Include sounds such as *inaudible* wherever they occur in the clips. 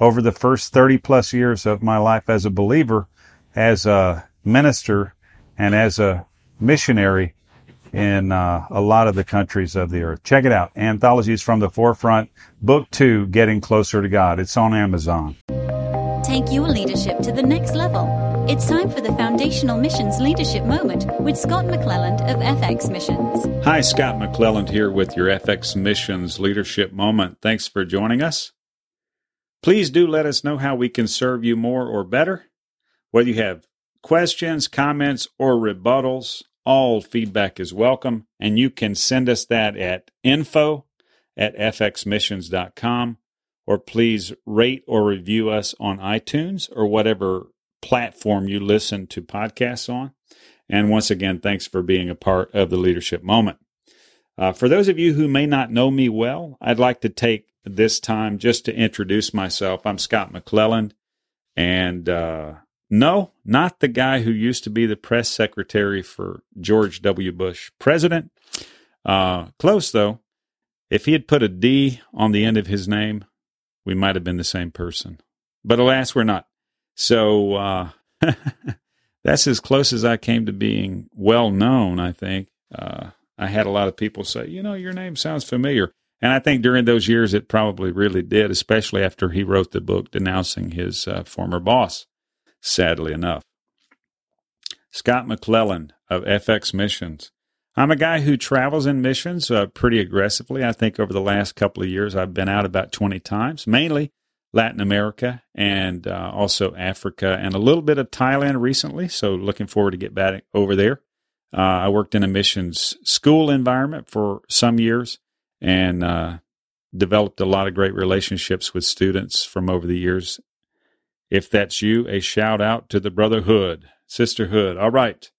over the first 30 plus years of my life as a believer, as a minister, and as a missionary in uh, a lot of the countries of the earth. Check it out. Anthologies from the Forefront, Book Two, Getting Closer to God. It's on Amazon. Take your leadership to the next level. It's time for the Foundational Missions Leadership Moment with Scott McClelland of FX Missions. Hi, Scott McClelland here with your FX Missions Leadership Moment. Thanks for joining us. Please do let us know how we can serve you more or better. Whether you have questions, comments, or rebuttals, all feedback is welcome, and you can send us that at info at fxmissions.com, or please rate or review us on iTunes or whatever platform you listen to podcasts on. And once again, thanks for being a part of the leadership moment. Uh, for those of you who may not know me well, I'd like to take this time just to introduce myself. I'm Scott McClelland, and uh, no, not the guy who used to be the press secretary for George W. Bush president. Uh, close though. If he had put a D on the end of his name, we might have been the same person. But alas, we're not. So uh, *laughs* that's as close as I came to being well known, I think. Uh, I had a lot of people say, you know, your name sounds familiar. And I think during those years it probably really did, especially after he wrote the book denouncing his uh, former boss sadly enough. Scott McClelland of FX Missions. I'm a guy who travels in missions uh, pretty aggressively. I think over the last couple of years, I've been out about 20 times, mainly Latin America and uh, also Africa and a little bit of Thailand recently. So looking forward to get back over there. Uh, I worked in a missions school environment for some years and uh, developed a lot of great relationships with students from over the years if that's you, a shout out to the brotherhood, sisterhood. All right.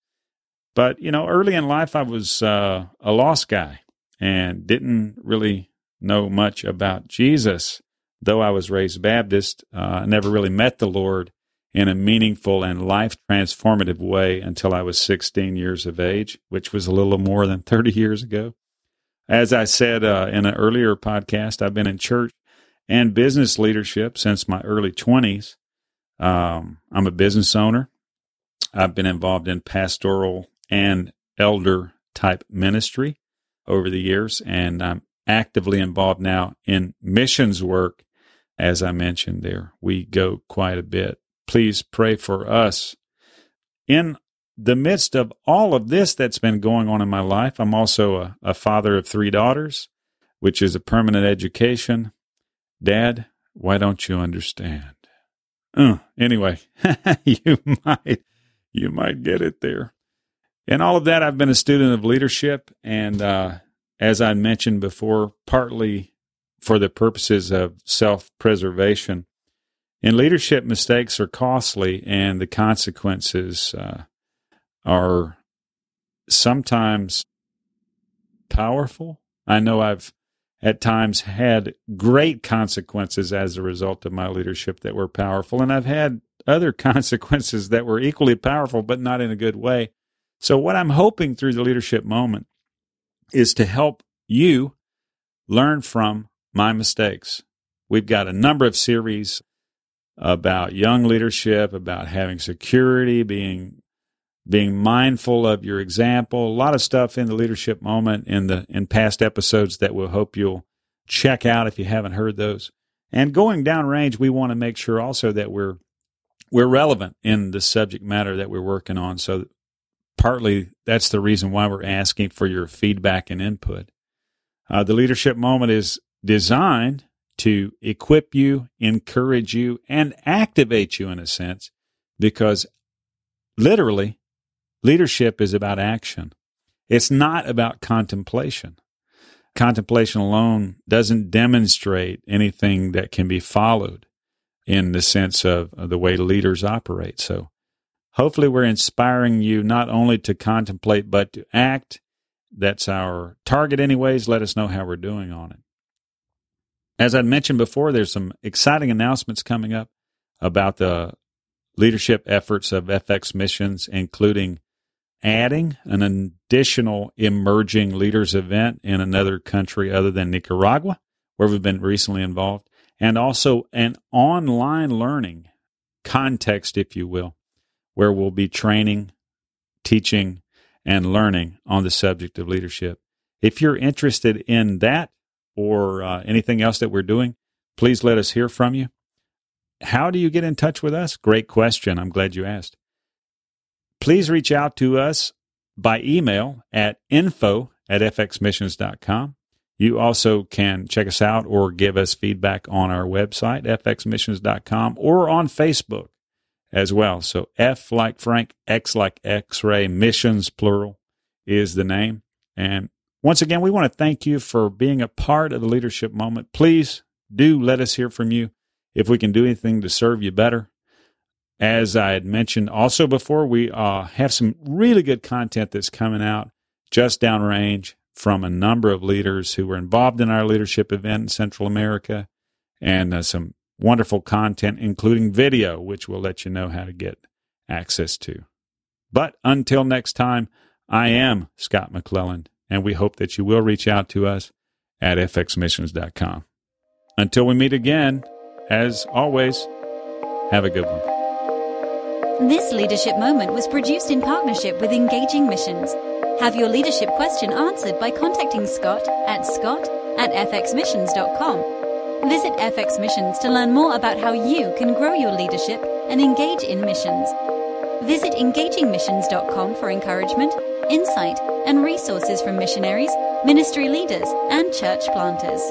But, you know, early in life, I was uh, a lost guy and didn't really know much about Jesus. Though I was raised Baptist, uh, I never really met the Lord in a meaningful and life transformative way until I was 16 years of age, which was a little more than 30 years ago. As I said uh, in an earlier podcast, I've been in church and business leadership since my early 20s. Um, I'm a business owner. I've been involved in pastoral and elder type ministry over the years, and I'm actively involved now in missions work. As I mentioned there, we go quite a bit. Please pray for us. In the midst of all of this that's been going on in my life, I'm also a, a father of three daughters, which is a permanent education. Dad, why don't you understand? Uh, anyway, *laughs* you might you might get it there. In all of that, I've been a student of leadership, and uh, as I mentioned before, partly for the purposes of self preservation. In leadership, mistakes are costly, and the consequences uh, are sometimes powerful. I know I've at times had great consequences as a result of my leadership that were powerful. And I've had other *laughs* consequences that were equally powerful, but not in a good way. So, what I'm hoping through the leadership moment is to help you learn from my mistakes. We've got a number of series about young leadership, about having security, being being mindful of your example, a lot of stuff in the leadership moment in the in past episodes that we'll hope you'll check out if you haven't heard those. And going downrange, we want to make sure also that we're we're relevant in the subject matter that we're working on. So partly that's the reason why we're asking for your feedback and input. Uh, the leadership moment is designed to equip you, encourage you, and activate you in a sense, because literally Leadership is about action. It's not about contemplation. Contemplation alone doesn't demonstrate anything that can be followed. in the sense of the way leaders operate. So hopefully we're inspiring you not only to contemplate, but to act. That's our target anyways. Let us know how we're doing on it. As I mentioned before, there's some exciting announcements coming up about the leadership efforts of FX missions, including adding an additional emerging leaders event in another country other than Nicaragua, where we've been recently involved, and also an online learning context, if you will, where we'll be training, teaching, and learning on the subject of leadership. If you're interested in that or uh, anything else that we're doing, please let us hear from you. How do you get in touch with us? Great question. I'm glad you asked. Please reach out to us by email at info at fxmissions.com. You also can check us out or give us feedback on our website, fxmissions.com, or on Facebook as well. So F like Frank, X like X ray, missions plural is the name. And once again, we want to thank you for being a part of the leadership moment. Please do let us hear from you if we can do anything to serve you better. As I had mentioned also before, we uh, have some really good content that's coming out just downrange from a number of leaders who were involved in our leadership event in Central America and uh, some wonderful content, including video, which we'll let you know how to get access to. But until next time, I am Scott McClelland, and we hope that you will reach out to us at fxmissions.com. Until we meet again, as always, have a good one. This leadership moment was produced in partnership with Engaging Missions. Have your leadership question answered by contacting Scott at scott at fxmissions.com. Visit FX Missions to learn more about how you can grow your leadership and engage in missions. Visit engagingmissions.com for encouragement, insight, and resources from missionaries, ministry leaders, and church planters.